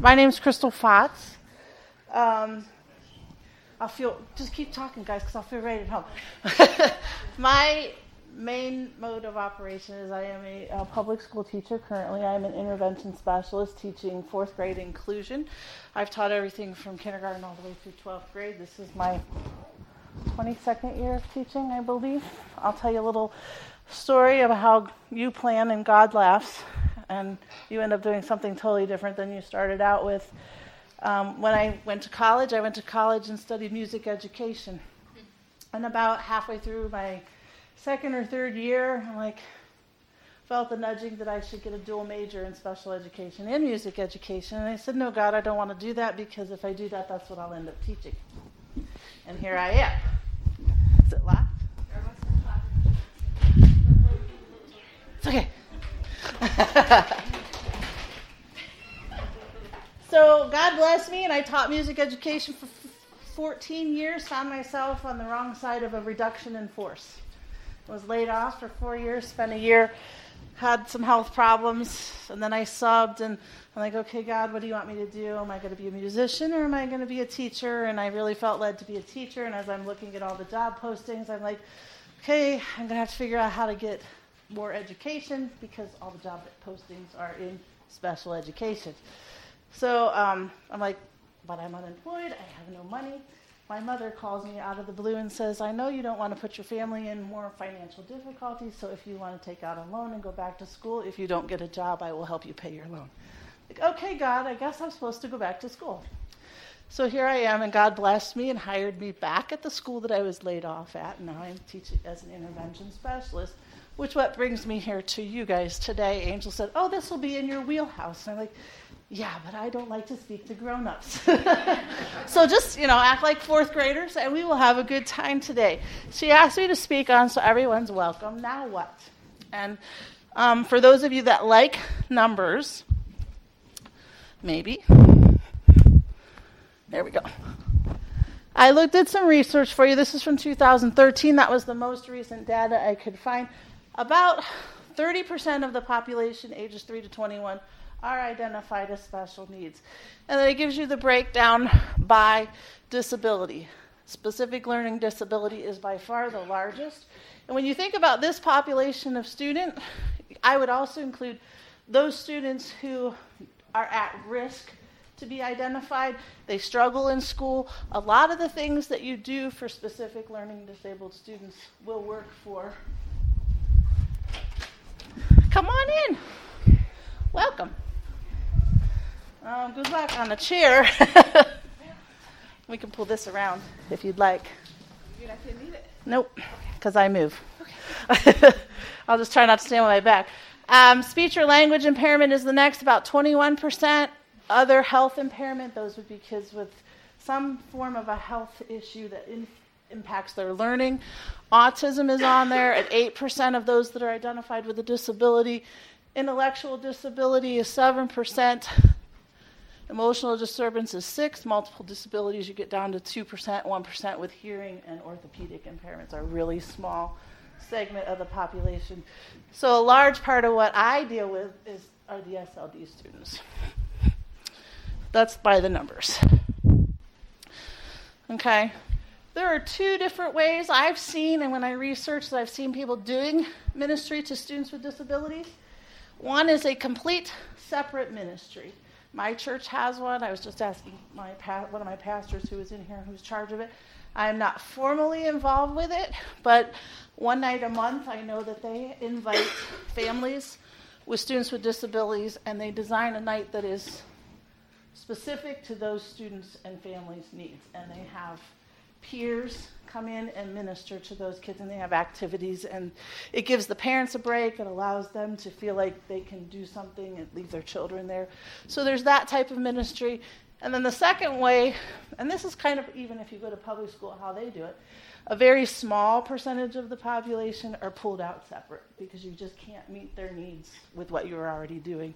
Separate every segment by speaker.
Speaker 1: My name's Crystal Fotz. Um, I'll feel, just keep talking, guys, because I'll feel right at home. My main mode of operation is I am a, a, public school teacher currently. I'm an intervention specialist teaching fourth grade inclusion. I've taught everything from kindergarten all the way through 12th grade. This is my 22nd year of teaching, I believe. I'll tell you a little story of how you plan and God laughs, and you end up doing something totally different than you started out with. Um, when I went to college, I went to college and studied music education. And about halfway through my second or third year, I like felt the nudging that I should get a dual major in special education and music education. And I said, No, God, I don't want to do that because if I do that, that's what I'll end up teaching. And here I am. Is it locked? It's okay. so God bless me, and I taught music education for 14 years. Found myself on the wrong side of a reduction in force. Was laid off for four years. Spent a year, had some health problems, and then I subbed. And I'm like, okay, God, what do you want me to do? Am I going to be a musician or am I going to be a teacher? And I really felt led to be a teacher. And as I'm looking at all the job postings, I'm like, okay, I'm going to have to figure out how to get more education because all the job postings are in special education. So um, I'm like, but I'm unemployed, I have no money. My mother calls me out of the blue and says, I know you don't want to put your family in more financial difficulties, so if you want to take out a loan and go back to school, if you don't get a job, I will help you pay your loan. Like, okay, God, I guess I'm supposed to go back to school. So here I am, and God blessed me and hired me back at the school that I was laid off at. And now I'm teaching as an intervention specialist which what brings me here to you guys today. Angel said, "Oh, this will be in your wheelhouse." And I'm like, "Yeah, but I don't like to speak to grown-ups." so just you know, act like fourth graders, and we will have a good time today. She asked me to speak on, so everyone's welcome. Now what? And um, for those of you that like numbers, maybe. There we go. I looked at some research for you. This is from 2013. That was the most recent data I could find. About 30% of the population ages 3 to 21 are identified as special needs. And then it gives you the breakdown by disability. Specific learning disability is by far the largest. And when you think about this population of student, I would also include those students who are at risk to be identified. They struggle in school. A lot of the things that you do for specific learning disabled students will work for Come on in. Welcome. Um, good luck on the chair. we can pull this around if you'd like.
Speaker 2: You're not going to need it?
Speaker 1: Nope, because I move. Okay. I'll just try not to stand on my back. Um, speech or language impairment is the next, about 21%. Other health impairment, those would be kids with some form of a health issue that in, impacts their learning. Autism is on there at 8% of those that are identified with a disability. Intellectual disability is 7%. Emotional disturbance is 6. Multiple disabilities, you get down to 2%, 1% with hearing, and orthopedic impairments are really small segment of the population. So a large part of what I deal with is are the SLD students. That's by the numbers. Okay. There are two different ways I've seen, and when I researched, that I've seen people doing ministry to students with disabilities. One is a complete separate ministry. My church has one. I was just asking my one of my pastors who was in here who's charge of it. I'm not formally involved with it, but one night a month I know that they invite families with students with disabilities and they design a night that is specific to those students and families' needs. And they have peers come in and minister to those kids and they have activities and it gives the parents a break. It allows them to feel like they can do something and leave their children there. So there's that type of ministry. And then the second way and this is kind of even if you go to public school how they do it a very small percentage of the population are pulled out separate because you just can't meet their needs with what you're already doing.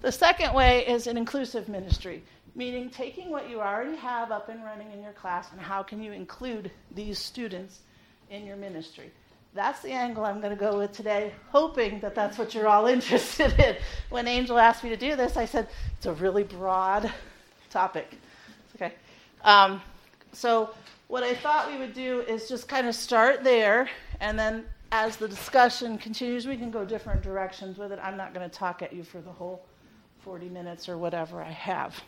Speaker 1: The second way is an inclusive ministry meaning taking what you already have up and running in your class and how can you include these students in your ministry. that's the angle I'm going to go with today, hoping that that's what you're all interested in. When Angel asked me to do this, I said, it's a really broad topic. Okay. Um, so, what I thought we would do is just kind of start there, and then as the discussion continues, we can go different directions with it. I'm not going to talk at you for the whole 40 minutes or whatever I have.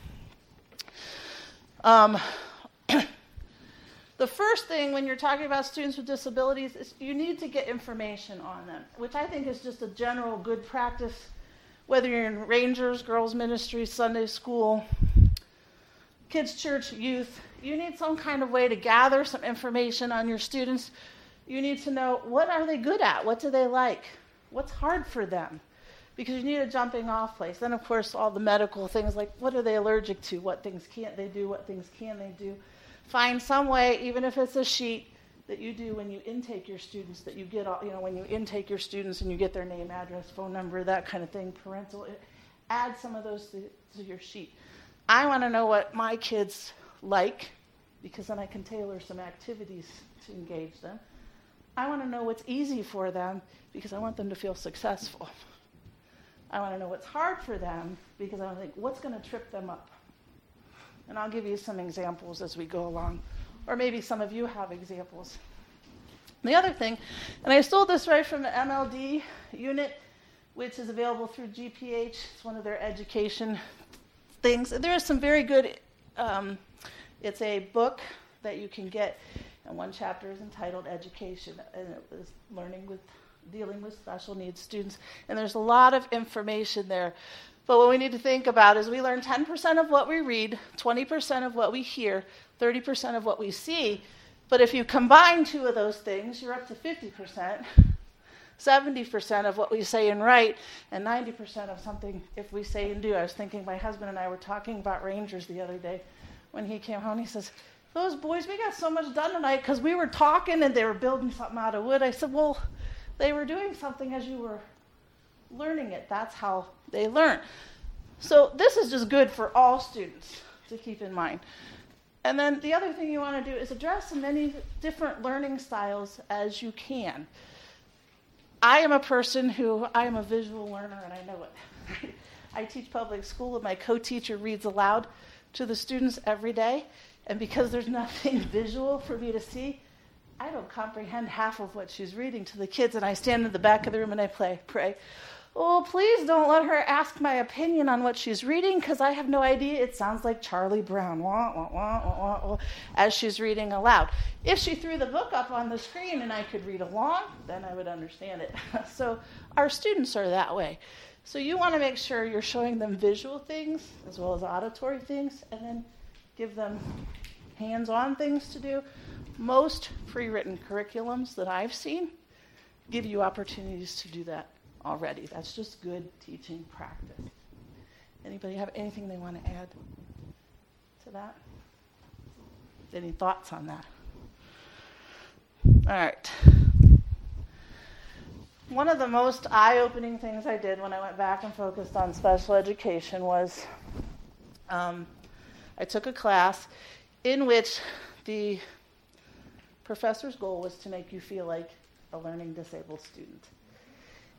Speaker 1: Um, the first thing when you're talking about students with disabilities is you need to get information on them, which I think is just a general good practice, whether you're in Rangers, Girls Ministry, Sunday School, Kids Church, Youth. You need some kind of way to gather some information on your students. You need to know what are they good at? What do they like? What's hard for them? Because you need a jumping off place. Then, of course, all the medical things like what are they allergic to? What things can't they do? What things can they do? find some way, even if it's a sheet that you do when you intake your students, that you get all, you know, when you intake your students and you get their name, address, phone number, that kind of thing, parental, add some of those to, to your sheet. I want to know what my kids like because then I can tailor some activities to engage them. I want to know what's easy for them because I want them to feel successful. I want to know what's hard for them because I want to think what's going to trip them up. And I'll give you some examples as we go along. Or maybe some of you have examples. The other thing, and I stole this right from the MLD unit, which is available through GPH. It's one of their education things. There is some very good, um, it's a book that you can get, and one chapter is entitled Education, and it was learning with dealing with special needs students. And there's a lot of information there but what we need to think about is we learn 10% of what we read, 20% of what we hear, 30% of what we see. But if you combine two of those things, you're up to 50%, 70% of what we say and write, and 90% of something if we say and do. I was thinking my husband and I were talking about Rangers the other day when he came home. He says, Those boys, we got so much done tonight because we were talking and they were building something out of wood. I said, Well, they were doing something as you were learning it. That's how they learn. So this is just good for all students to keep in mind. And then the other thing you want to do is address as many different learning styles as you can. I am a person who I am a visual learner and I know it. I teach public school and my co-teacher reads aloud to the students every day and because there's nothing visual for me to see, I don't comprehend half of what she's reading to the kids and I stand in the back of the room and I play pray Oh, please don't let her ask my opinion on what she's reading because I have no idea. It sounds like Charlie Brown wah, wah, wah, as she's reading aloud. If she threw the book up on the screen and I could read along, then I would understand it. so our students are that way. So you want to make sure you're showing them visual things as well as auditory things and then give them hands on things to do. Most pre written curriculums that I've seen give you opportunities to do that already. That's just good teaching practice. Anybody have anything they want to add to that? Any thoughts on that? All right. One of the most eye opening things I did when I went back and focused on special education was um, I took a class in which the professor's goal was to make you feel like a learning disabled student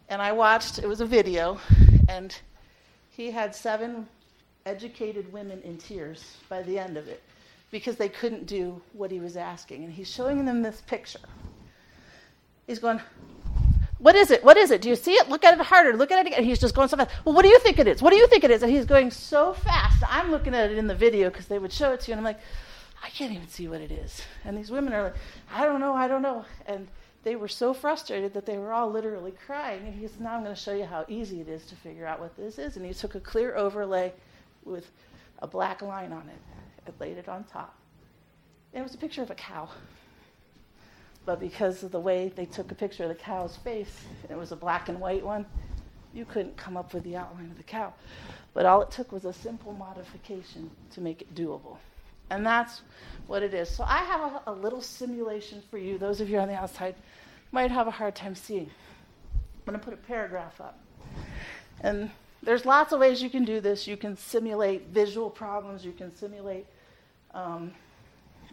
Speaker 1: and I watched, it was a video, and he had seven educated women in tears by the end of it because they couldn't do what he was asking. And he's showing them this picture. He's going, What is it? What is it? Do you see it? Look at it harder. Look at it again. He's just going so fast. Well, what do you think it is? What do you think it is? And he's going so fast. I'm looking at it in the video because they would show it to you, and I'm like, I can't even see what it is. And these women are like, I don't know, I don't know. And they were so frustrated that they were all literally crying. And he says, Now I'm going to show you how easy it is to figure out what this is. And he took a clear overlay with a black line on it and laid it on top. And it was a picture of a cow. But because of the way they took a picture of the cow's face, and it was a black and white one, you couldn't come up with the outline of the cow. But all it took was a simple modification to make it doable. And that's what it is. So I have a, a little simulation for you. Those of you on the outside might have a hard time seeing. I'm going to put a paragraph up. And there's lots of ways you can do this. You can simulate visual problems, you can simulate um,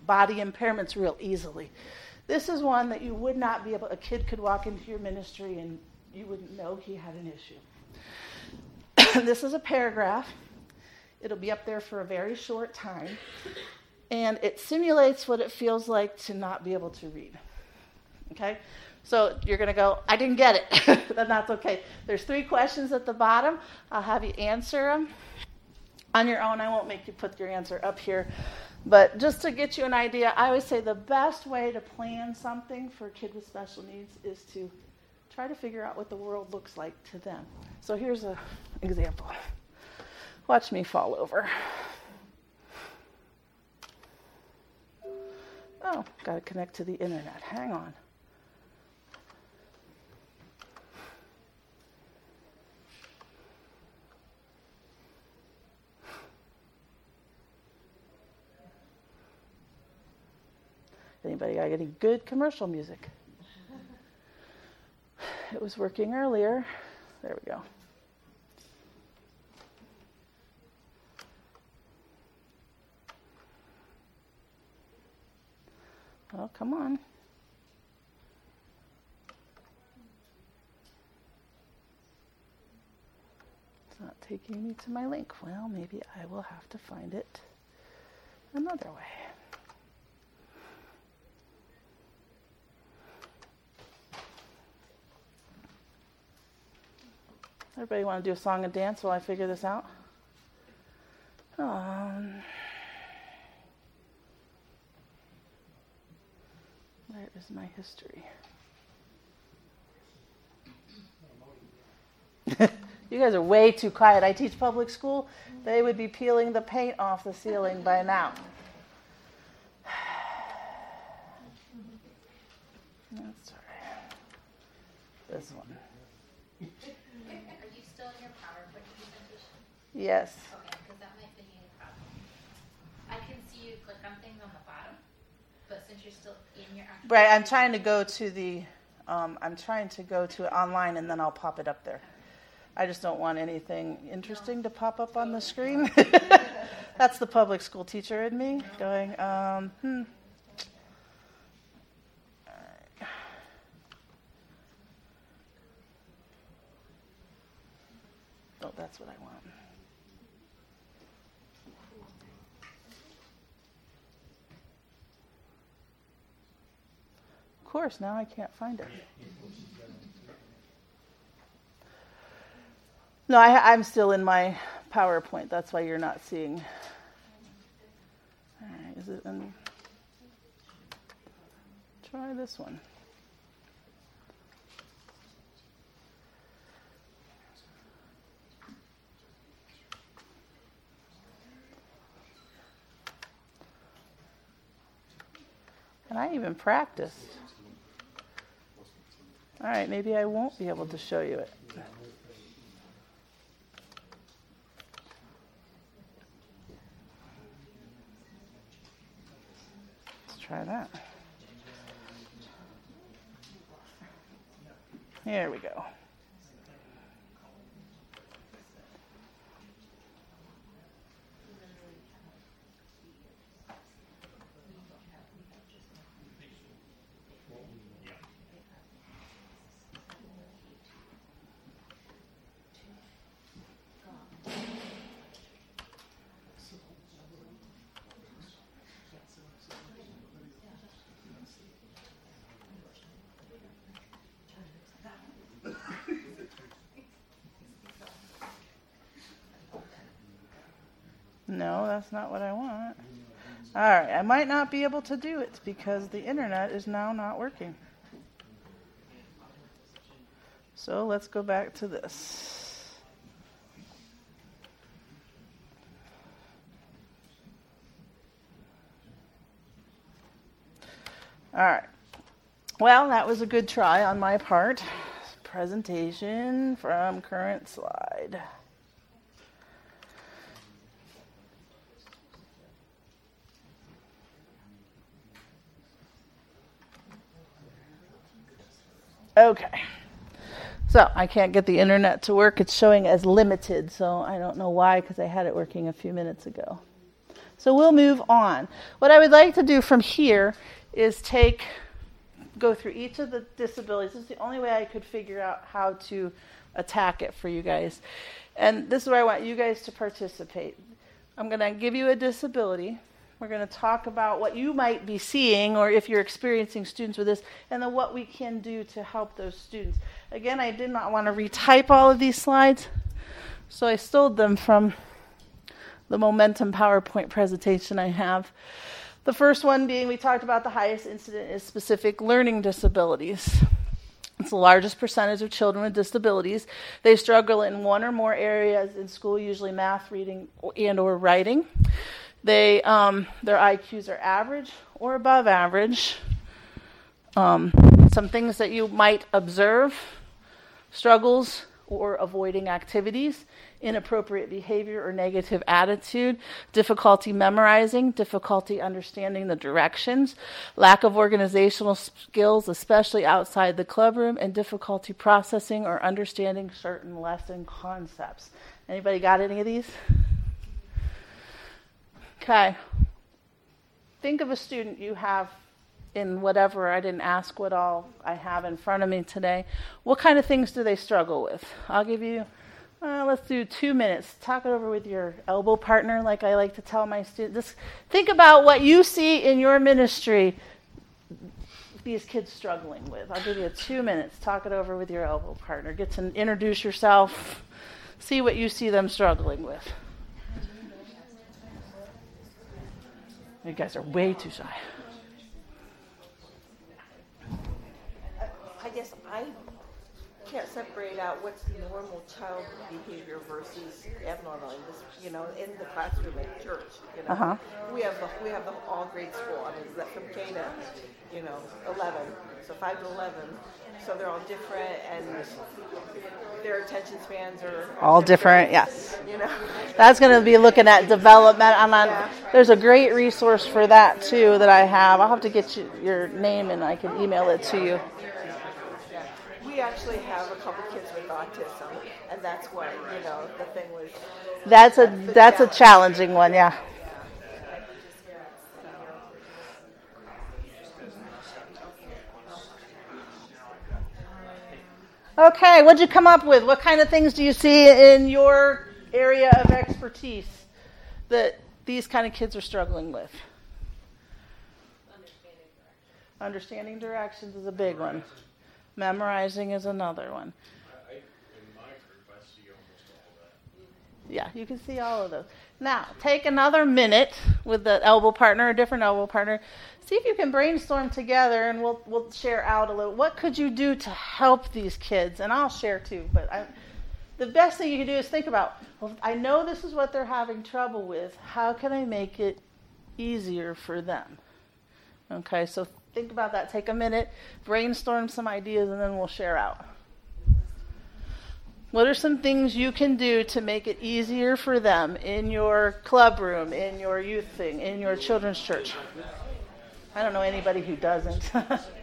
Speaker 1: body impairments real easily. This is one that you would not be able, a kid could walk into your ministry and you wouldn't know he had an issue. this is a paragraph. It'll be up there for a very short time. And it simulates what it feels like to not be able to read. Okay? So you're going to go, I didn't get it. then that's okay. There's three questions at the bottom. I'll have you answer them on your own. I won't make you put your answer up here. But just to get you an idea, I always say the best way to plan something for a kid with special needs is to try to figure out what the world looks like to them. So here's an example. Watch me fall over. Oh, got to connect to the internet. Hang on. Anybody got any good commercial music? It was working earlier. There we go. Oh, come on. It's not taking me to my link. Well, maybe I will have to find it another way. Everybody want to do a song and dance while I figure this out? Um, where is my history? you guys are way too quiet. I teach public school. They would be peeling the paint off the ceiling by now. That's right. This one. Yes.
Speaker 2: Okay, because that might be a problem. I can see you click on things on the since you're still in your actual
Speaker 1: Right, I'm trying to go to the, um, I'm trying to go to it online and then I'll pop it up there. I just don't want anything interesting to pop up on the screen. That's the public school teacher in me going, um, hmm. Oh, that's what I want. Course, now I can't find it. No, I, I'm still in my PowerPoint. That's why you're not seeing. All right, is it in? Try this one. And I even practiced. All right, maybe I won't be able to show you it. Let's try that. Here we go. No, that's not what I want. All right, I might not be able to do it because the internet is now not working. So let's go back to this. All right. Well, that was a good try on my part. Presentation from current slide. Okay. So I can't get the internet to work. It's showing as limited, so I don't know why because I had it working a few minutes ago. So we'll move on. What I would like to do from here is take go through each of the disabilities. This is the only way I could figure out how to attack it for you guys. And this is where I want you guys to participate. I'm going to give you a disability. We're going to talk about what you might be seeing or if you're experiencing students with this, and then what we can do to help those students. Again, I did not want to retype all of these slides, so I stole them from the Momentum PowerPoint presentation I have. The first one being we talked about the highest incident is specific learning disabilities. It's the largest percentage of children with disabilities. They struggle in one or more areas in school, usually math, reading, and or writing. They, um, their IQs are average or above average. Um, some things that you might observe struggles or avoiding activities, inappropriate behavior or negative attitude, difficulty memorizing, difficulty understanding the directions, lack of organizational skills, especially outside the clubroom, and difficulty processing or understanding certain lesson concepts. Anybody got any of these? Okay. Think of a student you have in whatever, I didn't ask what all I have in front of me today. What kind of things do they struggle with? I'll give you, uh, let's do two minutes. Talk it over with your elbow partner, like I like to tell my students. Just think about what you see in your ministry these kids struggling with. I'll give you two minutes. Talk it over with your elbow partner. Get to introduce yourself. See what you see them struggling with. You guys are way too shy.
Speaker 3: I guess I can't separate out what's normal child behavior versus abnormal in this, you know, in the classroom at church. You know,
Speaker 1: Uh-huh.
Speaker 3: we have the we have the all grade school. I mean, from K to, you know, eleven, so five to eleven. So they're all different, and their attention spans are
Speaker 1: All different, yes.
Speaker 3: You know,
Speaker 1: That's going to be looking at development. I'm on,
Speaker 3: Yeah.
Speaker 1: There's a great resource for that too that I have. I'll have to get you your name and I can email it to you.
Speaker 3: yeah. we actually have a couple kids with autism, and that's what you know. The thing was,
Speaker 1: That's a that's a challenging one, yeah. Okay, what'd you come up with? What kind of things do you see in your area of expertise that these kind of kids are struggling with? Understanding directions is a big one. Memorizing is another one.
Speaker 4: I, in my group, I see almost all that.
Speaker 1: Yeah, you can see all of those. Now, take another minute with the elbow partner, a different elbow partner. See if you can brainstorm together, and we'll we'll share out a little. What could you do to help these kids? And I'll share too. But I, the best thing you can do is think about. Well, I know this is what they're having trouble with. How can I make it easier for them? Okay, so think about that. Take a minute, brainstorm some ideas, and then we'll share out. What are some things you can do to make it easier for them in your club room, in your youth thing, in your children's church? I don't know anybody who doesn't.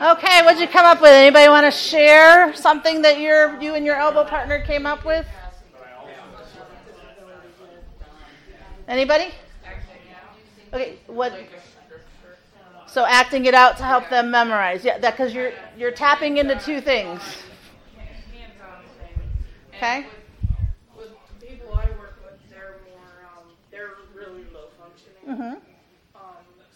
Speaker 1: okay, what'd you come up with? Anybody want to share something that your you and your elbow partner came up with? Anybody? Okay, what? So acting it out to help them memorize. Yeah, that because you're you're tapping into two things. Okay.
Speaker 5: With the people I work with, they're more, um, they're really low functioning.
Speaker 1: Mhm.
Speaker 5: Um,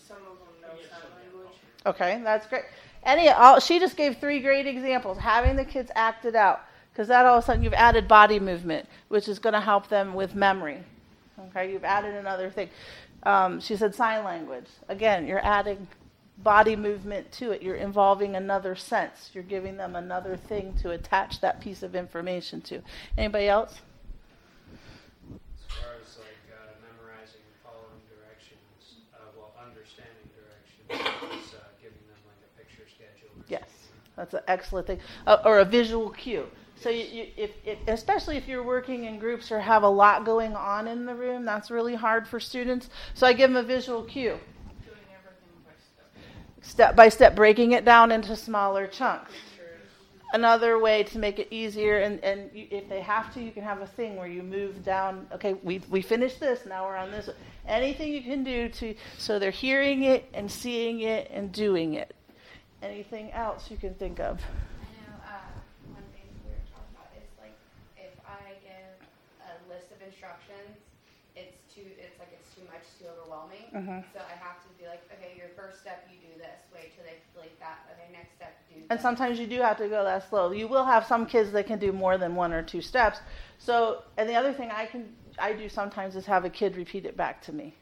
Speaker 5: some of them know sign language.
Speaker 1: Okay, that's great. Any, all, she just gave three great examples. Having the kids act it out, because that all of a sudden you've added body movement, which is going to help them with memory. Okay, you've added another thing. Um, she said sign language. Again, you're adding body movement to it. You're involving another sense. You're giving them another thing to attach that piece of information to. Anybody else? That's an excellent thing. Uh, or a visual cue. So you, you if, if, especially if you're working in groups or have a lot going on in the room, that's really hard for students. So I give them a visual cue.
Speaker 5: By step.
Speaker 1: Step by step, breaking it down into smaller chunks. Another way to make it easier, and, and you, if they have to, you can have a thing where you move down. Okay, we we finished this. Now we're on this. Anything you can do to so they're hearing it and seeing it and doing it. Anything else you can think of?
Speaker 6: I know uh, one thing we were talking about is like if I give a list of instructions, it's too it's like it's too much, too overwhelming.
Speaker 1: Mhm.
Speaker 6: So I have to be like, okay, your first step you do this. Wait till they complete that. Okay, next step do.
Speaker 1: And sometimes you do have to go that slow. You will have some kids that can do more than one or two steps. So, and the other thing I can I do sometimes is have a kid repeat it back to me.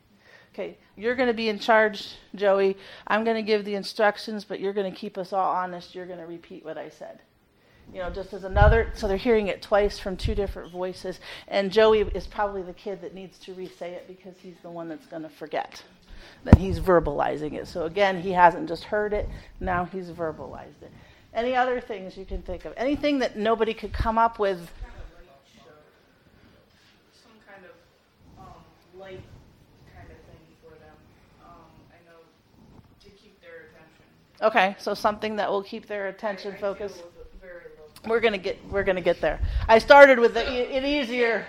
Speaker 1: Okay, you're going to be in charge, Joey. I'm going to give the instructions, but you're going to keep us all honest. You're going to repeat what I said. You know, just as another, so they're hearing it twice from two different voices. And Joey is probably the kid that needs to re say it because he's the one that's going to forget. Then he's verbalizing it. So again, he hasn't just heard it, now he's verbalized it. Any other things you can think of? Anything that nobody could come up with?
Speaker 5: Kind of like show some kind of um, light kind of thing for them. Um, I know to keep their attention.
Speaker 1: Okay, so something that will keep their attention
Speaker 5: I, I
Speaker 1: focused.
Speaker 5: it was a very low.
Speaker 1: We're gonna get we're gonna get there. I started with the, an easier,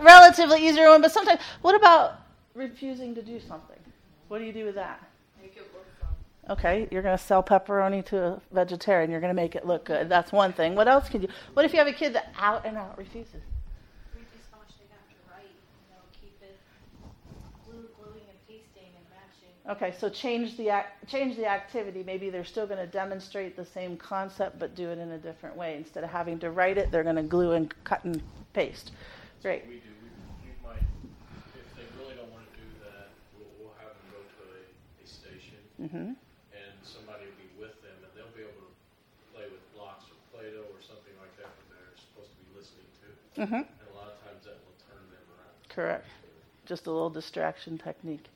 Speaker 1: relatively easier one, but sometimes. What about refusing to do something? What do you do with that?
Speaker 5: Make it look fun.
Speaker 1: Okay, you're gonna sell pepperoni to a vegetarian. You're gonna make it look good. That's one thing. What else can you? What if you have a kid that out and out refuses?
Speaker 2: Reduce how much they have to write, you know, keep it glue, gluing and pasting and matching.
Speaker 1: Okay, so change the ac- change the activity. Maybe they're still going to demonstrate the same concept, but do it in a different way. Instead of having to write it, they're going to glue and cut and paste.
Speaker 4: So
Speaker 1: Great.
Speaker 4: we do, we, we might, if they really don't want to do that, we'll, we'll have them go to a, a station
Speaker 1: hmm
Speaker 4: and somebody will be with them and they'll be able to play with blocks or Play-Doh or something like that that they're supposed to be listening to.
Speaker 1: hmm
Speaker 4: And a lot of times that will turn them around.
Speaker 1: Correct. Just a little distraction technique.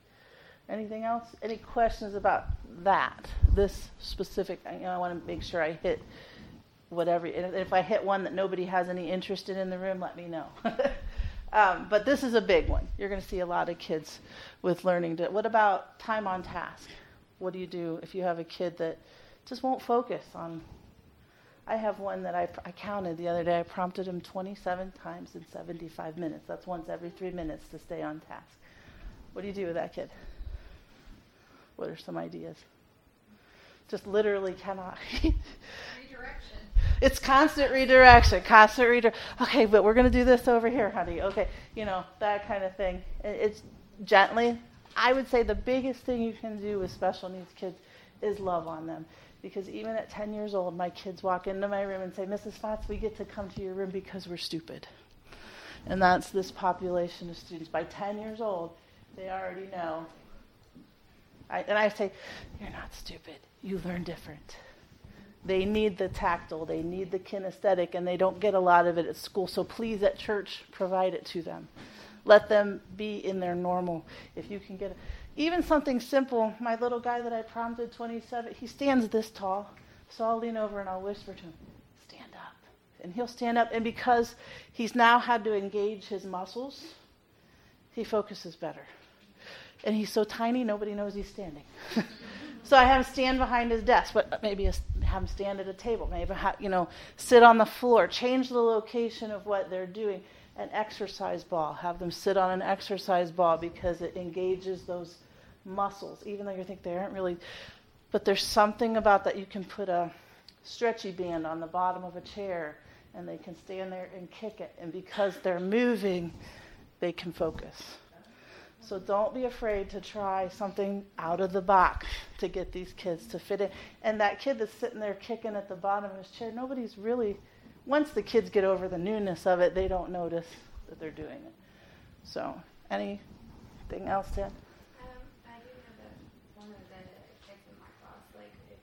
Speaker 1: Anything else? Any questions about that? This specific? You know, I want to make sure I hit whatever. And if I hit one that nobody has any interest in in the room, let me know. um, but this is a big one. You're going to see a lot of kids with learning. To, what about time on task? What do you do if you have a kid that just won't focus on? I have one that I, I counted the other day. I prompted him 27 times in 75 minutes. That's once every three minutes to stay on task. What do you do with that kid? What are some ideas? Just literally cannot.
Speaker 2: Redirection.
Speaker 1: it's constant redirection, constant redir. Okay, but we're going to do this over here, honey. Okay, you know, that kind of thing. It's gently. I would say the biggest thing you can do with special needs kids is love on them. Because even at 10 years old, my kids walk into my room and say, Mrs. Fox, we get to come to your room because we're stupid. And that's this population of students. By 10 years old, they already know. I, and I say, You're not stupid. You learn different. They need the tactile, they need the kinesthetic, and they don't get a lot of it at school. So please, at church, provide it to them. Let them be in their normal. If you can get. Even something simple, my little guy that I prompted, 27, he stands this tall. So I'll lean over and I'll whisper to him, Stand up. And he'll stand up. And because he's now had to engage his muscles, he focuses better. And he's so tiny, nobody knows he's standing. so I have him stand behind his desk, but maybe have him stand at a table, maybe ha- you know sit on the floor, change the location of what they're doing. An exercise ball, have them sit on an exercise ball because it engages those muscles, even though you think they aren't really. But there's something about that. You can put a stretchy band on the bottom of a chair, and they can stand there and kick it. And because they're moving, they can focus. So don't be afraid to try something out of the box to get these kids to fit in. And that kid that's sitting there kicking at the bottom of his chair, nobody's really, once the kids get over the newness of it, they don't notice that they're doing it. So, anything else, Dan?
Speaker 6: Um, I do know that one of the kids in my class, like, if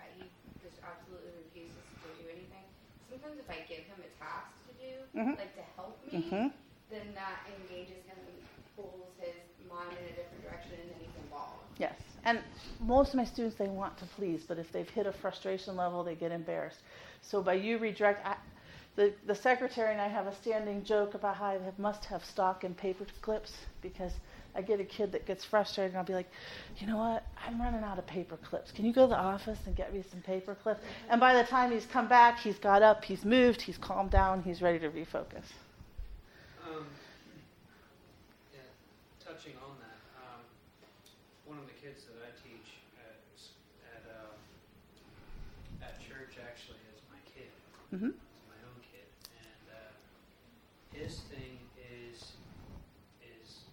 Speaker 6: I, he just absolutely refuses to do anything. Sometimes if I give him a task to do,
Speaker 1: Mhm.
Speaker 6: like to help me,
Speaker 1: Mm-hmm.
Speaker 6: then that engages him and pulls his mind in a different direction, and then he's involved.
Speaker 1: Yes, And most of my students, they want to please, but if they've hit a frustration level, they get embarrassed. So by you redirect, I, the, the secretary and I have a standing joke about how I have, must have stock in paper clips because I get a kid that gets frustrated and I'll be like, you know what? I'm running out of paper clips. Can you go to the office and get me some paper clips? And by the time he's come back, he's got up, he's moved, he's calmed down, he's ready to refocus.
Speaker 7: Um, yeah, touching on that, um, one of the kids that I teach at s- at uh, at church actually is my
Speaker 1: hmm
Speaker 7: It's my own kid, and uh, his thing is is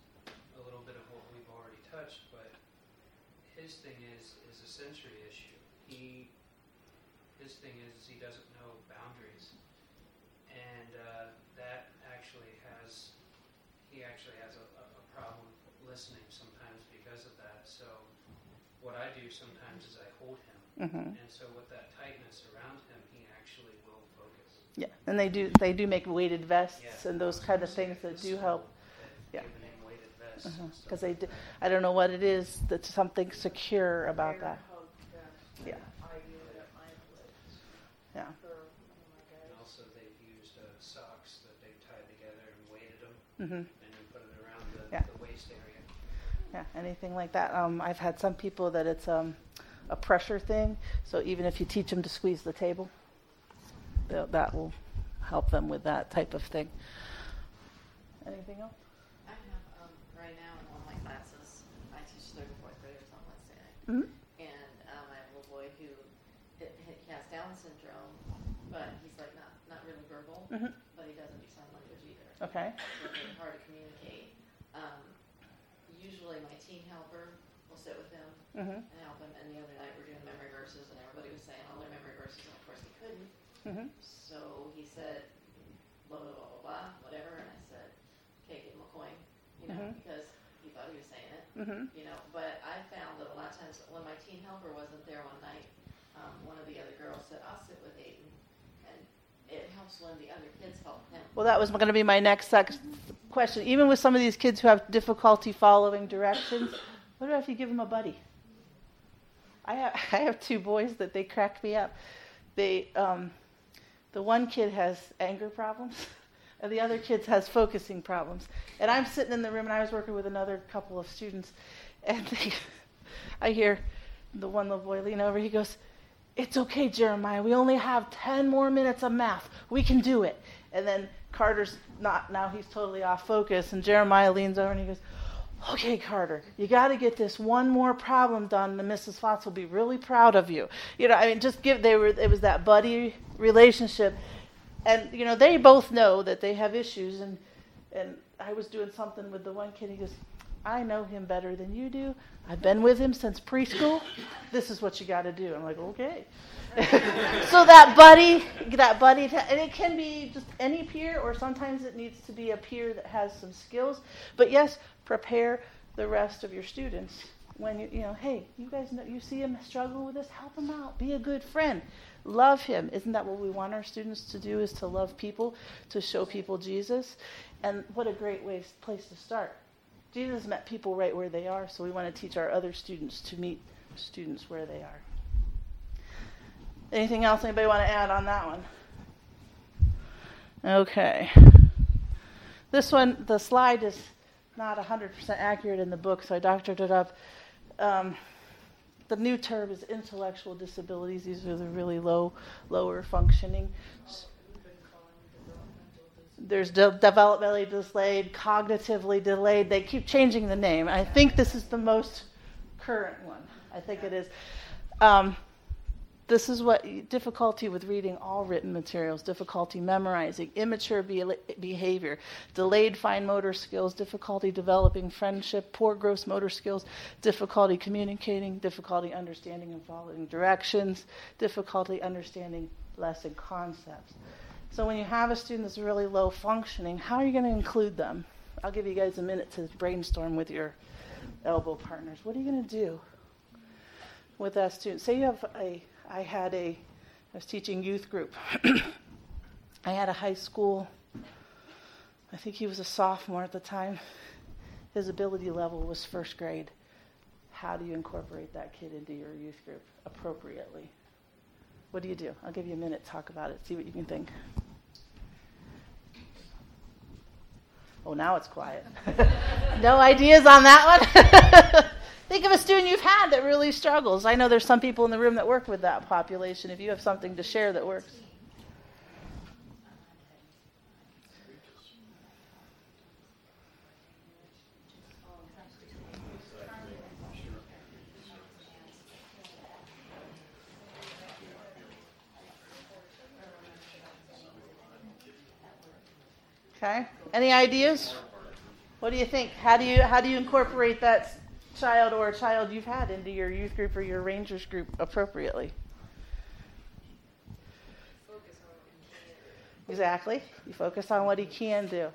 Speaker 7: a little bit of what we've already touched, but his thing is is a sensory issue. He his thing is he doesn't know boundaries, and uh, that actually has he actually has a, a, problem listening sometimes because of that. So what I do sometimes is I hold him,
Speaker 1: hmm
Speaker 7: and so with that tightness around him, he actually will focus.
Speaker 1: Yeah, and they do they do make weighted vests
Speaker 7: Yeah.
Speaker 1: and those kind of things that do help. Yeah.
Speaker 7: giving him weighted vests and stuff
Speaker 1: Because they do. I don't know what it is. That's something secure about that. Yeah.
Speaker 5: I do it at my place
Speaker 1: Yeah.
Speaker 5: for one of my
Speaker 7: And
Speaker 5: guys.
Speaker 7: also they've used uh, socks that they've tied together and weighted them
Speaker 1: hmm
Speaker 7: and then put it around the,
Speaker 1: Yeah.
Speaker 7: the waist area.
Speaker 1: Yeah, anything like that. Um, I've had some people that it's um, a pressure thing. So even if you teach them to squeeze the table, that will help them with that type of thing. Anything else?
Speaker 8: I have, um, right now in one of my classes, I teach third and fourth graders on Wednesday night.
Speaker 1: Mhm.
Speaker 8: And, um, I have a little boy who, it, he has Down syndrome, but he's like not, not really verbal,
Speaker 1: Mhm.
Speaker 8: but he doesn't do sign language either.
Speaker 1: Okay.
Speaker 8: So it's really hard to communicate. Um, usually my teen helper will sit with him
Speaker 1: hmm
Speaker 8: and help him, and the other night we're doing memory verses, and everybody was saying all their memory verses, and of course he couldn't.
Speaker 1: Hmm
Speaker 8: So he said, blah, blah, blah, blah, blah, whatever, and I said, okay, give him a coin, you know,
Speaker 1: Mhm.
Speaker 8: because he thought he was saying it,
Speaker 1: hmm
Speaker 8: you know, but I found that a lot of times when my teen helper wasn't there one night, um, one of the other girls said, I'll sit with Aiden, and it helps when the other kids help him.
Speaker 1: Well, that was going to be my next question. Even with some of these kids who have difficulty following directions, what about if you give them a buddy? I have, I have two boys that they crack me up. They, um, the one kid has anger problems, and the other kid has focusing problems. And I'm sitting in the room, and I was working with another couple of students, and they, I hear the one little boy lean over. He goes, "It's okay, Jeremiah. We only have ten more minutes of math. We can do it." And then Carter's not now. He's totally off focus, and Jeremiah leans over and he goes, okay, Carter, you got to get this one more problem done, and Mrs. Fox will be really proud of you. You know, I mean, just give. They were. It was that buddy relationship, and you know, they both know that they have issues. And and I was doing something with the one kid. He goes, I know him better than you do. I've been with him since preschool. This is what you got to do. I'm like, okay. so that buddy, that buddy, and it can be just any peer, or sometimes it needs to be a peer that has some skills. But yes, prepare the rest of your students when you, you know, hey, you guys know, you see him struggling with this, help him out, be a good friend, love him. Isn't that what we want our students to do? Is to love people, to show people Jesus, and what a great way, place to start. Jesus met people right where they are, so we want to teach our other students to meet students where they are. Anything else anybody want to add on that one? Okay. This one, the slide is not 100% accurate in the book, so I doctored it up. Um, the new term is intellectual disabilities. These are the really low, lower functioning.
Speaker 5: We've been calling it developmental
Speaker 1: There's de- developmentally delayed, cognitively delayed. They keep changing the name. I think this is the most current one. I think it is. Um, this is what difficulty with reading all written materials, difficulty memorizing, immature be- behavior, delayed fine motor skills, difficulty developing friendship, poor gross motor skills, difficulty communicating, difficulty understanding and following directions, difficulty understanding lesson concepts. So when you have a student that's really low functioning, how are you going to include them? I'll give you guys a minute to brainstorm with your elbow partners. What are you going to do with that student? Say you have a I had a, I was teaching youth group. I had a high school, I think he was a sophomore at the time. His ability level was first grade. how do you incorporate that kid into your youth group appropriately? What do you do? I'll give you a minute talk about it, see what you can think. Oh, now it's quiet. no ideas on that one? think of a student you've had that really struggles. I know there's some people in the room that work with that population. If you have something to share that works. Any ideas? What do you think? How do you how do you incorporate that child or child you've had into your youth group or your rangers group appropriately? Exactly. You focus on what he can do.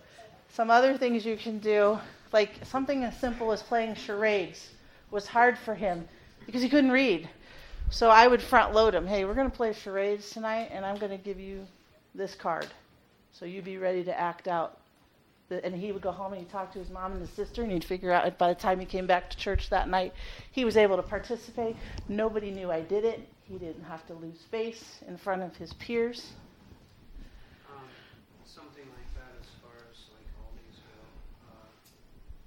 Speaker 1: Some other things you can do, like something as simple as playing charades, was hard for him because he couldn't read. So I would front load him. Hey, we're going to play charades tonight, and I'm going to give you this card. So you'd be ready to act out. And he would go home and he'd talk to his mom and his sister, and he'd figure out by the time he came back to church that night, he was able to participate. Nobody knew I did it. He didn't have to lose face in front of his peers.
Speaker 7: Um, something like that, as far as like all these go, uh,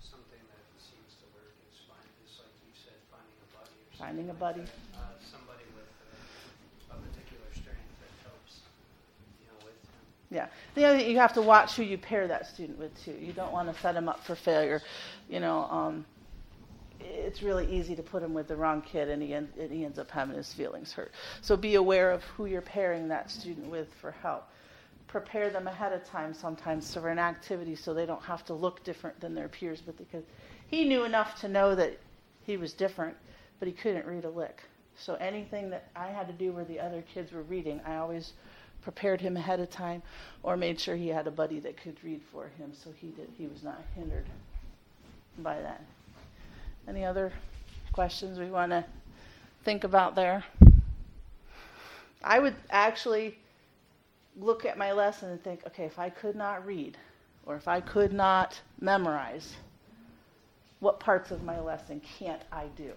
Speaker 7: something that seems to work is find, is like you said, finding a buddy.
Speaker 1: Finding a
Speaker 7: like
Speaker 1: buddy.
Speaker 7: that. Uh, somebody with uh, a particular strength that helps, you know, with him.
Speaker 1: Yeah. The other thing, you have to watch who you pair that student with too. You don't want to set him up for failure. You know, um, it's really easy to put him with the wrong kid, and he, and he ends up having his feelings hurt. So be aware of who you're pairing that student with for help. Prepare them ahead of time sometimes for an activity so they don't have to look different than their peers, but because he knew enough to know that he was different, but he couldn't read a lick. So anything that I had to do where the other kids were reading, I always prepared him ahead of time or made sure he had a buddy that could read for him so he did he was not hindered by that. Any other questions we want to think about there? I would actually look at my lesson and think, okay, if I could not read or if I could not memorize, what parts of my lesson can't I do?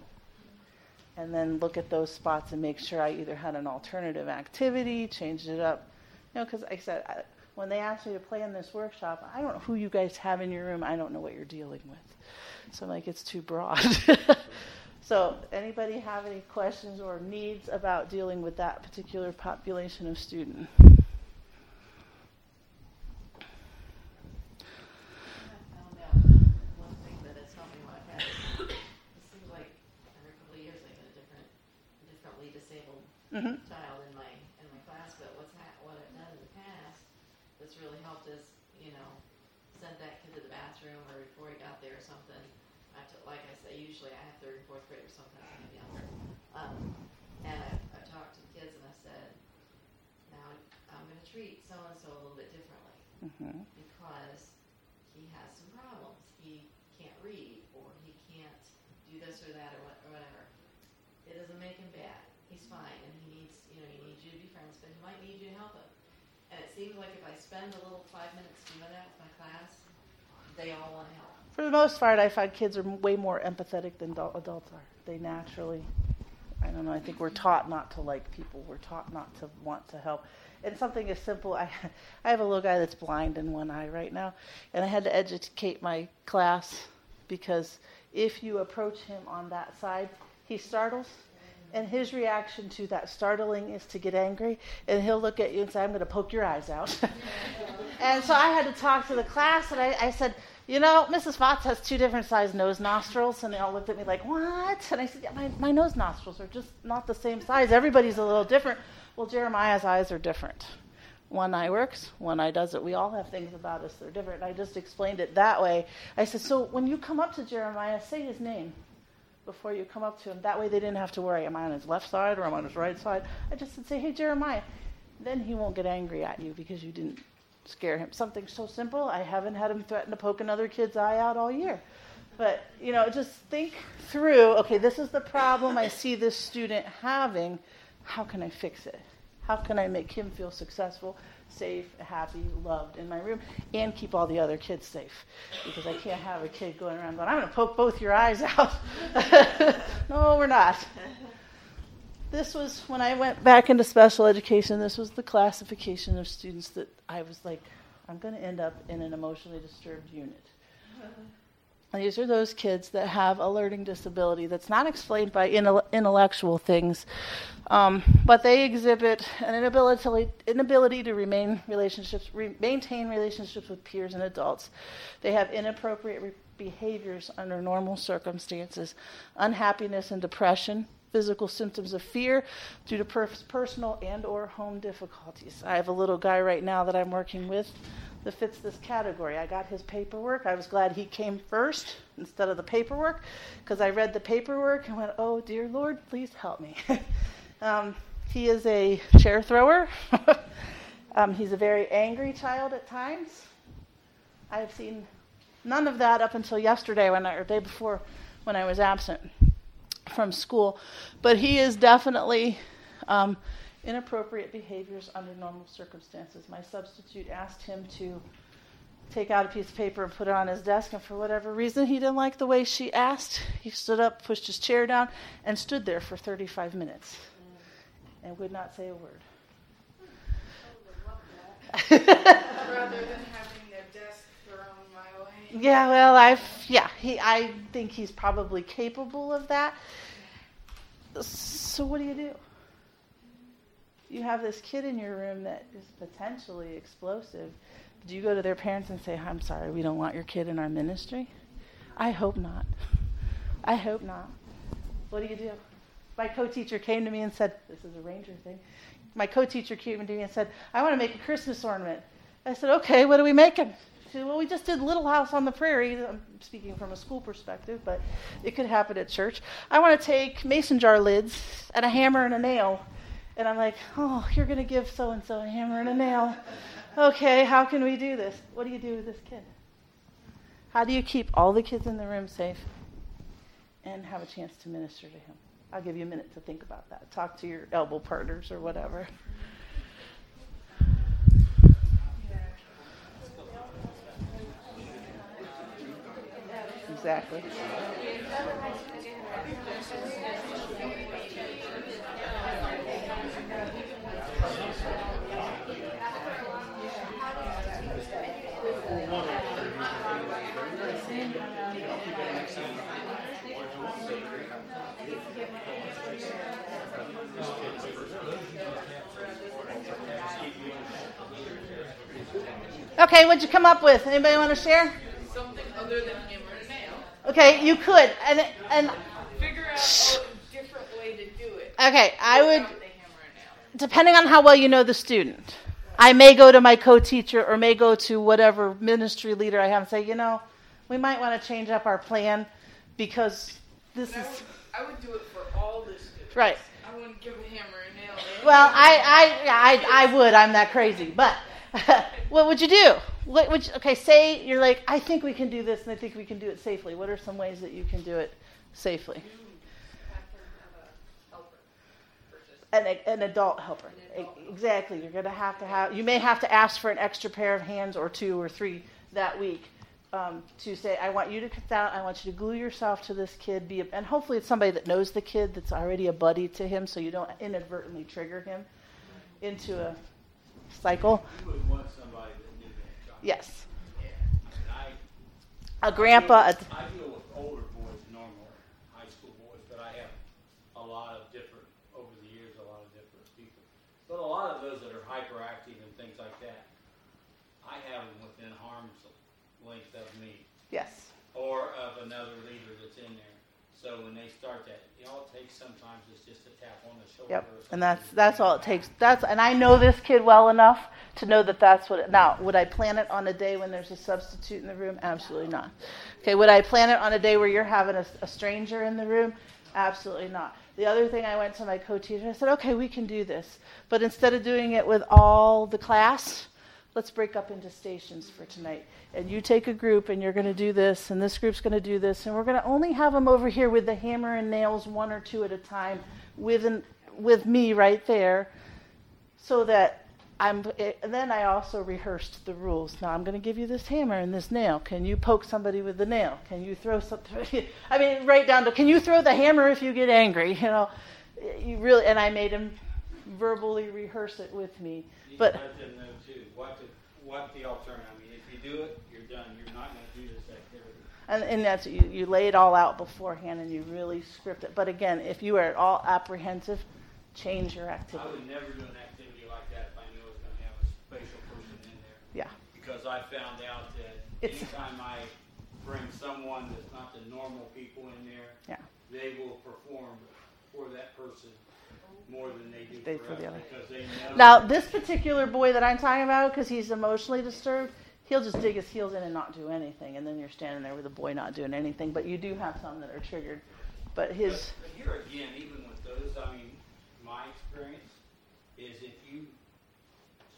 Speaker 1: And then look at those spots and make sure I either had an alternative activity, changed it up. You know, because like I said, I, when they asked me to play in this workshop, I don't know who you guys have in your room. I don't know what you're dealing with. So I'm like, it's too broad. so, anybody have any questions or needs about dealing with that particular population of student?
Speaker 8: I found out um, one thing that is helping what I've had. It seems like every couple of years I get a different, differently disabled
Speaker 1: Mm-hmm.
Speaker 8: child in my in my class. But what's ha- what I've done in the past that's really helped is, you know, sent that kid to the bathroom or before he got there or something. I took, like I say, usually I have third and fourth graders. Sometimes I have younger. Um, and I, I talked to the kids and I said, now I'm going to treat so and so a little bit differently
Speaker 1: Mm-hmm.
Speaker 8: because he has some problems. He can't read or he can't do this or that or, what, or whatever. It doesn't make him bad. He's fine and he needs, you know, he needs you to be friends, you to help. And it seems like if I spend a little five minutes doing that with my class, they all want to help.
Speaker 1: For the most part, I find kids are way more empathetic than adult- adults are. They naturally, I don't know, I think we're taught not to like people. We're taught not to want to help. And something as simple, I, I have a little guy that's blind in one eye right now, and I had to educate my class because if you approach him on that side, he startles. And his reaction to that startling is to get angry, and he'll look at you and say, I'm going to poke your eyes out. and so I had to talk to the class, and I, I said, you know, Mrs. Fox has two different sized nose nostrils. And they all looked at me like, what? And I said, yeah, my, my nose nostrils are just not the same size. Everybody's a little different. Well, Jeremiah's eyes are different. One eye works, one eye doesn't. We all have things about us that are different. I just explained it that way. I said, so when you come up to Jeremiah, say his name before you come up to him. That way they didn't have to worry, am I on his left side or am I on his right side? I just said, say, hey, Jeremiah. Then he won't get angry at you because you didn't scare him. Something so simple. I haven't had him threaten to poke another kid's eye out all year. But, you know, just think through okay, this is the problem I see this student having. How can I fix it? How can I make him feel successful, safe, happy, loved in my room, and keep all the other kids safe? Because I can't have a kid going around going, I'm going to poke both your eyes out. no, we're not. This was when I went back into special education, this was the classification of students that I was like, I'm going to end up in an emotionally disturbed unit. These are those kids that have a learning disability that's not explained by intellectual things, um, but they exhibit an inability, inability to remain relationships, re- maintain relationships with peers and adults. They have inappropriate re- behaviors under normal circumstances, unhappiness and depression, physical symptoms of fear due to per- personal and or home difficulties. I have a little guy right now that I'm working with that fits this category. I got his paperwork. I was glad he came first instead of the paperwork because I read the paperwork and went, oh, dear Lord, please help me. um, he is a chair thrower. um, he's a very angry child at times. I have seen none of that up until yesterday when I, or day before when I was absent from school. But he is definitely um, inappropriate behaviors under normal circumstances. My substitute asked him to take out a piece of paper and put it on his desk, and for whatever reason, he didn't like the way she asked. He stood up, pushed his chair down, and stood there for 35 minutes and would not say a word.
Speaker 5: Rather than having their desk thrown my way.
Speaker 1: Yeah, well, I've yeah, he I think he's probably capable of that. So what do you do? You have this kid in your room that is potentially explosive, do you go to their parents and say, I'm sorry, we don't want your kid in our ministry? I hope not. I hope not. What do you do? My co teacher came to me and said, This is a ranger thing. My co teacher came to me and said, I want to make a Christmas ornament. I said, Okay, what are we making? She said, Well, we just did Little House on the Prairie. I'm speaking from a school perspective, but it could happen at church. I want to take mason jar lids and a hammer and a nail and I'm like, oh, you're going to give so and so a hammer and a nail. Okay, how can we do this? What do you do with this kid? How do you keep all the kids in the room safe and have a chance to minister to him? I'll give you a minute to think about that. Talk to your elbow partners or whatever. Exactly. Okay, what'd you come up with? Anybody want to share?
Speaker 5: Something other than hammer and nail.
Speaker 1: Okay, you could, and and
Speaker 5: figure out a different way to do it.
Speaker 1: Okay, I would. Depending on how well you know the student, I may go to my co-teacher or may go to whatever ministry leader I have and say, you know, we might want to change up our plan because this
Speaker 5: I
Speaker 1: is.
Speaker 5: would, I would do it for all the students.
Speaker 1: Right.
Speaker 5: I wouldn't give a hammer and nail.
Speaker 1: Well, I, I, I, I would. I'm that crazy. But what would you do? What would you, okay? Say you're like, I think we can do this, and I think we can do it safely. What are some ways that you can do it safely? An, an adult helper. Exactly. You're going to have to have. You may have to ask for an extra pair of hands or two or three that week um, to say, I want you to cut out. I want you to glue yourself to this kid. Be a, and hopefully it's somebody that knows the kid that's already a buddy to him, so you don't inadvertently trigger him into a cycle.
Speaker 9: You would want somebody that knew that child.
Speaker 1: Yes.
Speaker 9: Yeah. I mean, I,
Speaker 1: A grandpa.
Speaker 9: I
Speaker 1: A,
Speaker 9: deal, I deal with older boys normally, high school boys, but I have a lot of different, over the years, a lot of different people. But a lot of those that are hyperactive and things like that, I have them within arm's length of me
Speaker 1: yes.
Speaker 9: or of another leader that's in there. So when they start that, you know, it takes sometimes it's just a tap on the shoulder.
Speaker 1: Yep. And that's that's all it takes. That's and I know this kid well enough to know that that's what. It, now, would I plan it on a day when there's a substitute in the room? Absolutely not. Okay. Would I plan it on a day where you're having a, a stranger in the room? Absolutely not. The other thing, I went to my co-teacher. I said, "Okay, we can do this, but instead of doing it with all the class, let's break up into stations for tonight. And you take a group, and you're going to do this, and this group's going to do this, and we're going to only have them over here with the hammer and nails, one or two at a time, with an, with me right there, so that I'm. It, then I also rehearsed the rules. Now I'm going to give you this hammer and this nail. Can you poke somebody with the nail? Can you throw something? I mean, right down to can you throw the hammer if you get angry? You know, you really. And I made him verbally rehearse it with me.
Speaker 9: You
Speaker 1: But-
Speaker 9: let them know too, what the, what the alternative, I mean, if you do it, you're done, you're not gonna do this activity.
Speaker 1: And, and that's you, you lay it all out beforehand and you really script it. But again, if you are at all apprehensive, change your
Speaker 9: I
Speaker 1: activity.
Speaker 9: would never do an activity like that if I knew I was gonna have a spatial person in there.
Speaker 1: Yeah.
Speaker 9: Because I found out that
Speaker 1: It's-
Speaker 9: anytime I bring someone that's not the normal people in there,
Speaker 1: Yeah.
Speaker 9: they will perform for that person they do for
Speaker 1: for the other.
Speaker 9: because they know.
Speaker 1: Now, this particular boy that I'm talking about, because he's emotionally disturbed, he'll just dig his heels in and not do anything, and then you're standing there with a boy not doing anything. But you do have some that are triggered. But his,
Speaker 9: But, but here again, even with those, I mean, my experience is if you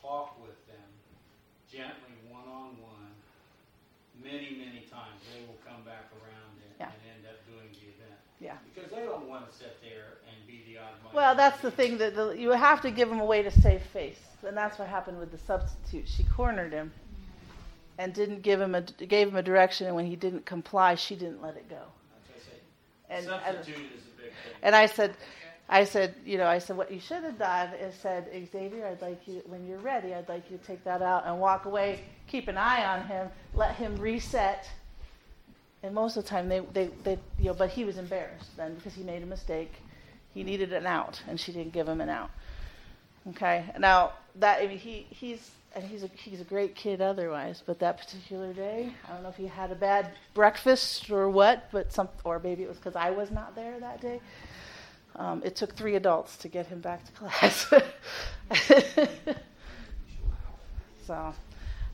Speaker 9: talk with them gently, one on one, many, many times, they will come back around and,
Speaker 1: Yeah.
Speaker 9: and end up doing the event.
Speaker 1: Yeah.
Speaker 9: Because they don't want to sit there and be the odd one.
Speaker 1: Well, that's the thing that the, you have to give him a way to save face, and that's what happened with the substitute. She cornered him, and didn't give him a gave him a direction, and when he didn't comply, she didn't let it go.
Speaker 9: That's what
Speaker 1: And and,
Speaker 9: Substitute is a big thing.
Speaker 1: and I said, I said, you know, I said, what you should have done is said, Xavier, I'd like you, when you're ready, I'd like you to take that out and walk away, keep an eye on him, let him reset. And most of the time, they, they, they, you know, but he was embarrassed then because he made a mistake. He needed an out, and she didn't give him an out. Okay, now that I mean, he he's and he's a he's a great kid otherwise, but that particular day, I don't know if he had a bad breakfast or what, but some or maybe it was because I was not there that day. Um, it took three adults to get him back to class. so,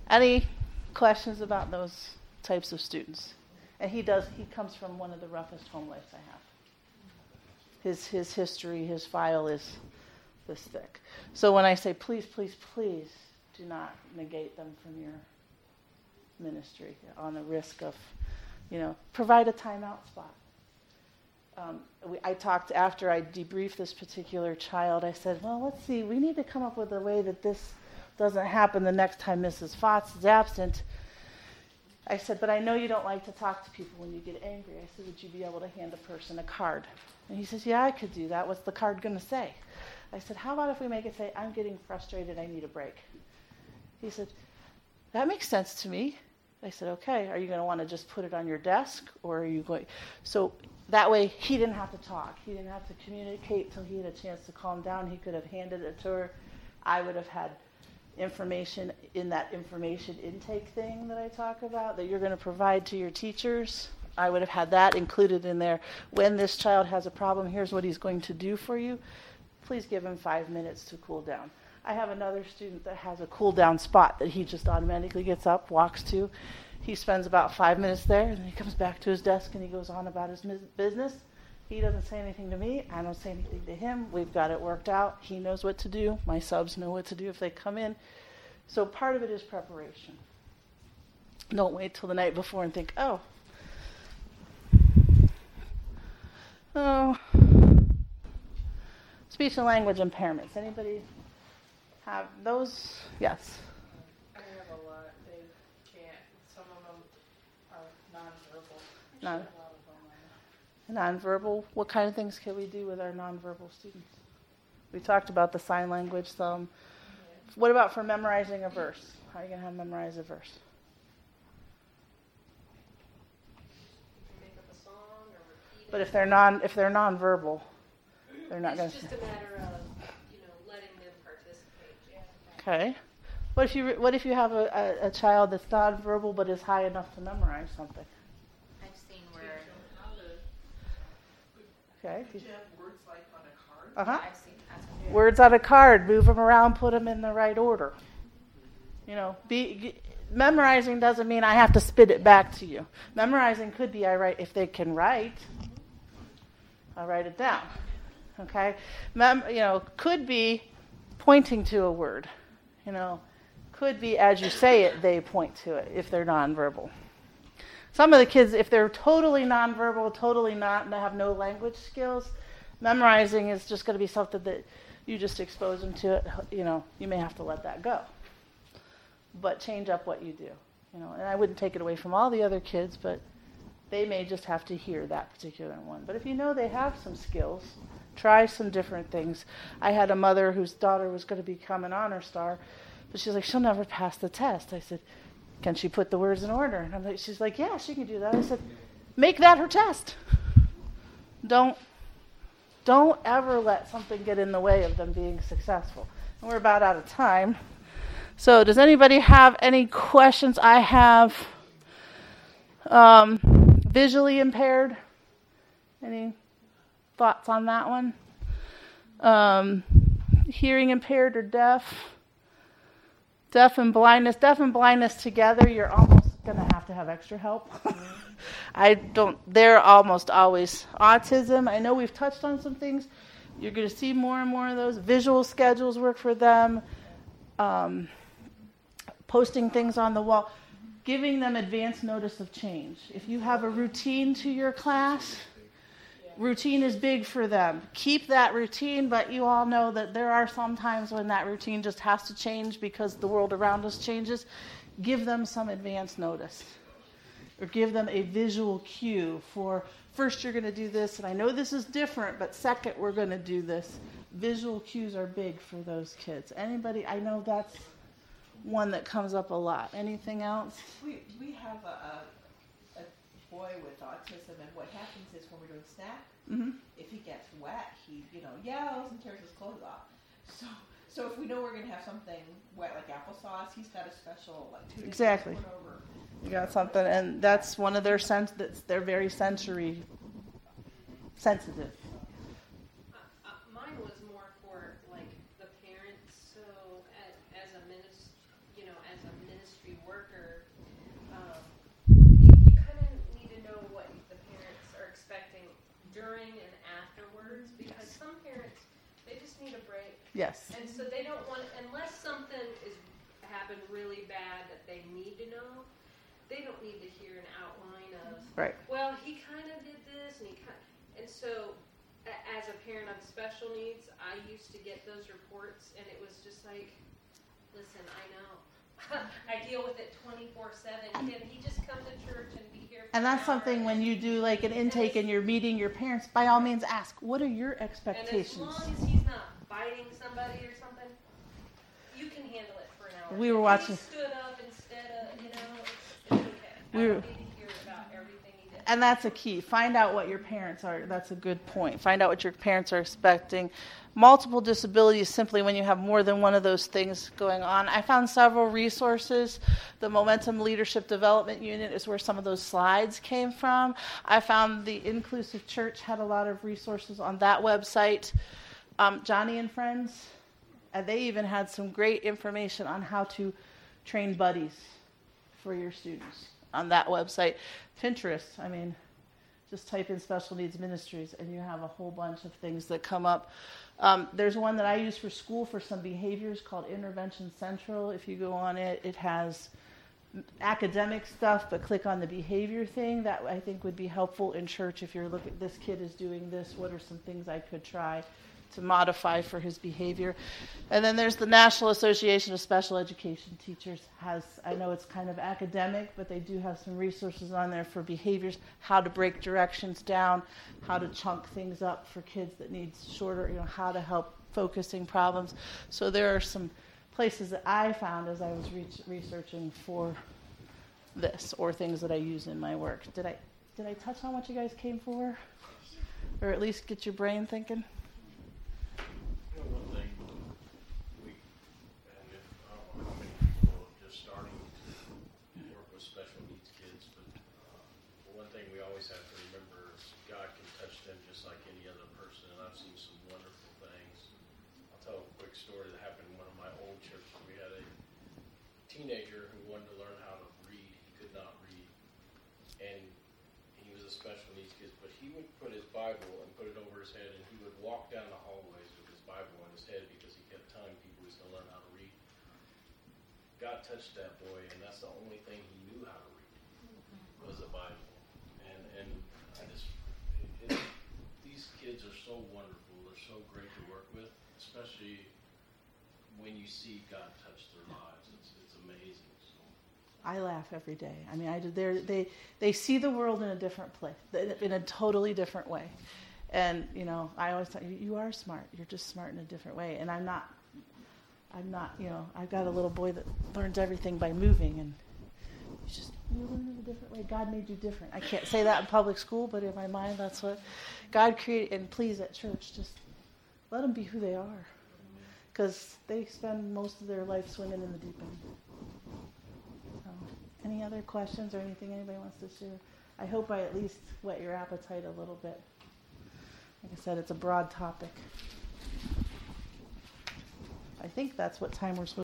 Speaker 1: any questions about those types of students? And he does. He comes from one of the roughest home lives I have. His his history, his file is this thick. So when I say please, please, please, do not negate them from your ministry on the risk of, you know, provide a timeout spot um, we, I talked after I debriefed this particular child. I said, "Well, let's see. We need to come up with a way that this doesn't happen the next time Mrs. Fox is absent." I said, "But I know you don't like to talk to people when you get angry." I said, "Would you be able to hand a person a card?" And he says, "Yeah, I could do that. What's the card going to say?" I said, "How about if we make it say, I'm getting frustrated. I need a break." He said, "That makes sense to me." I said, "Okay. Are you going to want to just put it on your desk, or are you going?" So that way he didn't have to talk. He didn't have to communicate till he had a chance to calm down. He could have handed it to her. I would have had information in that information intake thing that I talk about that you're going to provide to your teachers. I would have had that included in there. When this child has a problem, here's what he's going to do for you. Please give him five minutes to cool down. I have another student that has a cool down spot that he just automatically gets up, walks to. He spends about five minutes there, and then he comes back to his desk and he goes on about his business. He doesn't say anything to me. I don't say anything to him. We've got it worked out. He knows what to do. My subs know what to do if they come in. So part of it is preparation. Don't wait till the night before and think, oh, oh, speech and language impairments. Anybody have those? Yes.
Speaker 5: I have a lot. They can't. Some of them are nonverbal.
Speaker 1: Non-
Speaker 5: A lot of them are.
Speaker 1: Nonverbal. What kind of things can we do with our nonverbal students? We talked about the sign language some. What about for memorizing a verse? How are you going to have them memorize a verse?
Speaker 5: Make up a song or repeat
Speaker 1: But if they're non if they're nonverbal, they're not going to.
Speaker 10: It's just a matter of, you know, letting them participate. Yeah.
Speaker 1: Okay. What if you what if you have a, a, a child that's nonverbal but is high enough to memorize something?
Speaker 2: I've seen where
Speaker 1: Okay.
Speaker 5: Did you have words like on a card?
Speaker 1: Uh huh.
Speaker 2: That's
Speaker 1: Words on a card, move them around, put them in the right order. You know, be g- memorizing doesn't mean I have to spit it back to you. Memorizing could be I write if they can write. I'll write it down. Okay, Mem- you know, could be pointing to a word. You know, could be as you say it, they point to it if they're nonverbal. Some of the kids, if they're totally nonverbal, totally not, and they have no language skills, memorizing is just going to be something that you just expose them to it, you know, you may have to let that go. But change up what you do, you know. And I wouldn't take it away from all the other kids, but they may just have to hear that particular one. But if you know they have some skills, try some different things. I had a mother whose daughter was going to become an honor star, but she's like, she'll never pass the test. I said, can she put the words in order? And I'm like, she's like, yeah, she can do that. I said, make that her test. Don't don't ever let something get in the way of them being successful. And we're about out of time. So, does anybody have any questions? I have um, visually impaired. Any thoughts on that one? Um, hearing impaired or deaf? Deaf and blindness. Deaf and blindness together, you're almost going to have to have extra help. I don't, they're almost always autism. I know we've touched on some things. You're going to see more and more of those. Visual schedules work for them. Um, posting things on the wall, giving them advance notice of change. If you have a routine to your class, routine is big for them. Keep that routine, but you all know that there are some times when that routine just has to change because the world around us changes. Give them some advance notice or give them a visual cue for first you're going to do this and i know this is different but second we're going to do this visual cues are big for those kids anybody i know that's one that comes up a lot anything else
Speaker 3: We, we have a, a, boy with autism, and what happens is when we're doing snack,
Speaker 1: mm-hmm.
Speaker 3: if he gets wet, he, you know, yells and tears his clothes off. So, so if we know we're gonna have something wet like applesauce, he's got a special like two
Speaker 1: Exactly.
Speaker 3: over.
Speaker 1: you got something and that's one of their sense that's they're very sensory sensitive
Speaker 10: Uh, uh, mine was more for like the parents. So as, as a minis, you know, as a ministry worker, um, you, you kind of need to know what the parents are expecting during and afterwards, because some parents they just need a break,
Speaker 1: yes
Speaker 10: and so they don't want unless something is happened really bad that they need to know. They don't need to hear an outline of
Speaker 1: right
Speaker 10: well, he kind of did this, and he kind, and so as a parent of special needs, I used to get those reports, and it was just like, listen, I know, I deal with it twenty four seven. Can he just come to church and be here? For
Speaker 1: and that's
Speaker 10: an
Speaker 1: something when you do like an intake and you're meeting your parents by all means ask what are your
Speaker 10: And as
Speaker 1: expectations
Speaker 10: long as he's biting somebody or something, you can handle it for an hour.
Speaker 1: We were
Speaker 10: If
Speaker 1: watching-
Speaker 10: stood up instead of, you know, it's, it's okay.
Speaker 1: We
Speaker 10: I
Speaker 1: were-
Speaker 10: don't need to hear about everything he did.
Speaker 1: and that's a key. Find out what your parents are. That's a good point. Find out what your parents are expecting. Multiple disabilities simply when you have more than one of those things going on. I found several resources. The momentum leadership development unit is where some of those slides came from. I found the inclusive church had a lot of resources on that website um, Joni and friends and they even had some great information on how to train buddies for your students on that website. Pinterest, I mean, just type in special needs ministries and you have a whole bunch of things that come up. Um, there's one that I use for school for some behaviors called Intervention Central. If you go on it, it has academic stuff, but click on the behavior thing. That I think would be helpful in church if you're looking, this kid is doing this, what are some things I could try? To modify for his behavior. And then there's the National Association of Special Education Teachers has I know it's kind of academic, but they do have some resources on there for behaviors, how to break directions down, how to chunk things up for kids that need shorter, you know, how to help focusing problems. So there are some places that I found as I was re- researching for this or things that I use in my work. Did I did I touch on what you guys came for? Or at least get your brain thinking?
Speaker 4: You know, one thing, we, and if, I don't know how many people are just starting to work with special needs kids, but, uh, one thing we always have to remember God can touch them just like any other person, and I've seen some wonderful things. I'll tell a quick story that happened in one of my old churches. We had a teenager who wanted to learn how to read. He could not read. And he was a special needs kid, but he would put his Bible and put it over his head, and he would walk down the hallways with his Bible on his head because he kept telling people he's going to learn how to read. God touched that boy, and that's the only thing he knew how to read was the Bible. And and I just it, it, these kids are so wonderful. They're so great to work with. Especially when you see God touch their lives. It's, it's amazing. So.
Speaker 1: I laugh every day. I mean, I they they see the world in a different place, in a totally different way. And you know, I always thought you, are smart. You're just smart in a different way. And I'm not. I'm not. You know, I've got a little boy that learns everything by moving, and you just you learn in a different way. God made you different. I can't say that in public school, but in my mind, that's what God created. And please, at church, just let them be who they are, because they spend most of their life swimming in the deep end. So, any other questions or anything anybody wants to share? I hope I at least whet your appetite a little bit. Like I said, it's a broad topic. I think that's what time we're supposed